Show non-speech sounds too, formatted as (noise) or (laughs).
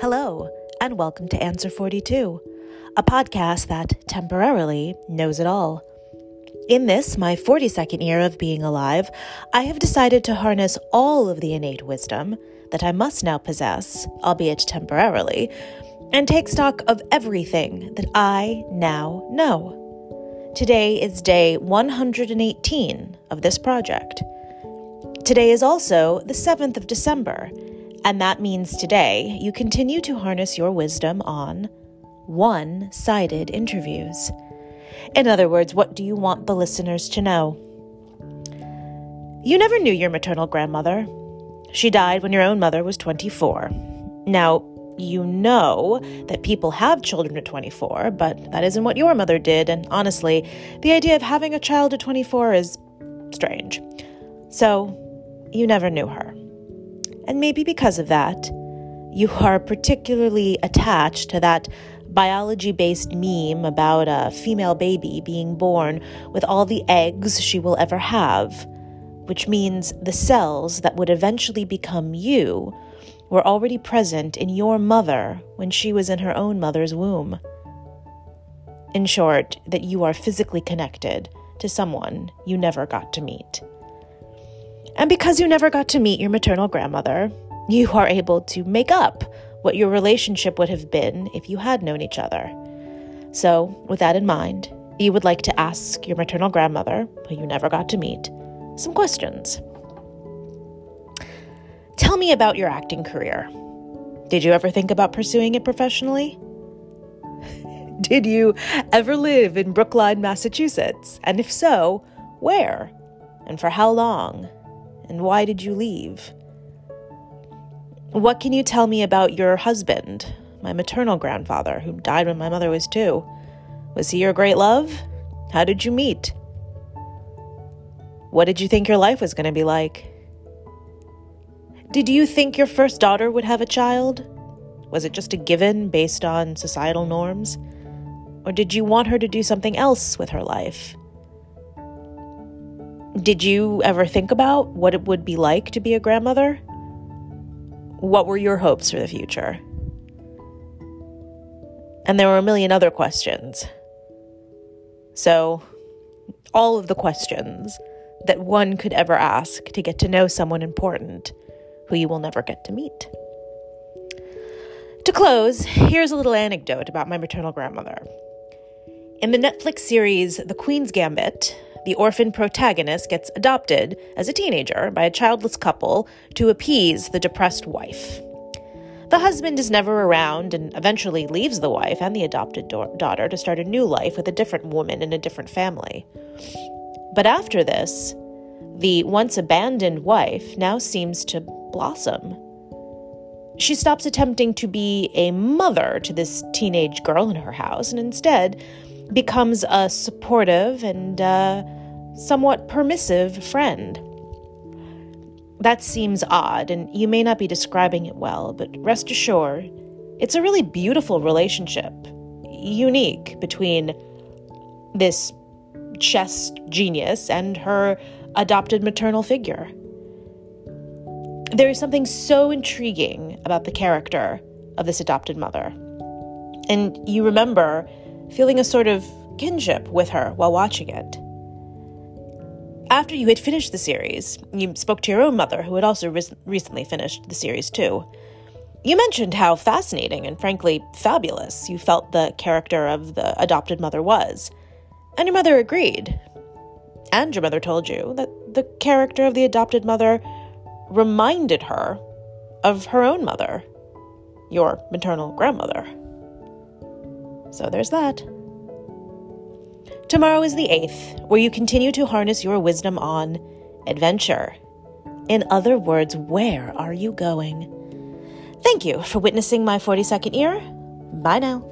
Hello, and welcome to Answer 42, a podcast that temporarily knows it all. In this, my 42nd year of being alive, I have decided to harness all of the innate wisdom that I must now possess, albeit temporarily, and take stock of everything that I now know. Today is day 118 of this project. Today is also the 7th of December and that means today you continue to harness your wisdom on one sided interviews. In other words, what do you want the listeners to know? You never knew your maternal grandmother. She died when your own mother was 24. Now, you know that people have children at 24, but that isn't what your mother did, and honestly, the idea of having a child at 24 is strange. So, you never knew her. And maybe because of that, you are particularly attached to that biology based meme about a female baby being born with all the eggs she will ever have, which means the cells that would eventually become you were already present in your mother when she was in her own mother's womb. In short, that you are physically connected to someone you never got to meet. And because you never got to meet your maternal grandmother, you are able to make up what your relationship would have been if you had known each other. So, with that in mind, you would like to ask your maternal grandmother, who you never got to meet, some questions. Tell me about your acting career. Did you ever think about pursuing it professionally? (laughs) Did you ever live in Brookline, Massachusetts? And if so, where? And for how long? And why did you leave? What can you tell me about your husband, my maternal grandfather, who died when my mother was two? Was he your great love? How did you meet? What did you think your life was going to be like? Did you think your first daughter would have a child? Was it just a given based on societal norms? Or did you want her to do something else with her life? Did you ever think about what it would be like to be a grandmother? What were your hopes for the future? And there were a million other questions. So, all of the questions that one could ever ask to get to know someone important who you will never get to meet. To close, here's a little anecdote about my maternal grandmother. In the Netflix series The Queen's Gambit, the orphan protagonist gets adopted as a teenager by a childless couple to appease the depressed wife. The husband is never around and eventually leaves the wife and the adopted do- daughter to start a new life with a different woman in a different family. But after this, the once abandoned wife now seems to blossom. She stops attempting to be a mother to this teenage girl in her house and instead becomes a supportive and uh, somewhat permissive friend. That seems odd, and you may not be describing it well, but rest assured, it's a really beautiful relationship, unique between this chess genius and her adopted maternal figure. There is something so intriguing about the character of this adopted mother. And you remember feeling a sort of kinship with her while watching it. After you had finished the series, you spoke to your own mother, who had also re- recently finished the series too. You mentioned how fascinating and frankly fabulous you felt the character of the adopted mother was, and your mother agreed. And your mother told you that the character of the adopted mother reminded her of her own mother, your maternal grandmother. So there's that. Tomorrow is the 8th, where you continue to harness your wisdom on adventure. In other words, where are you going? Thank you for witnessing my 42nd year. Bye now.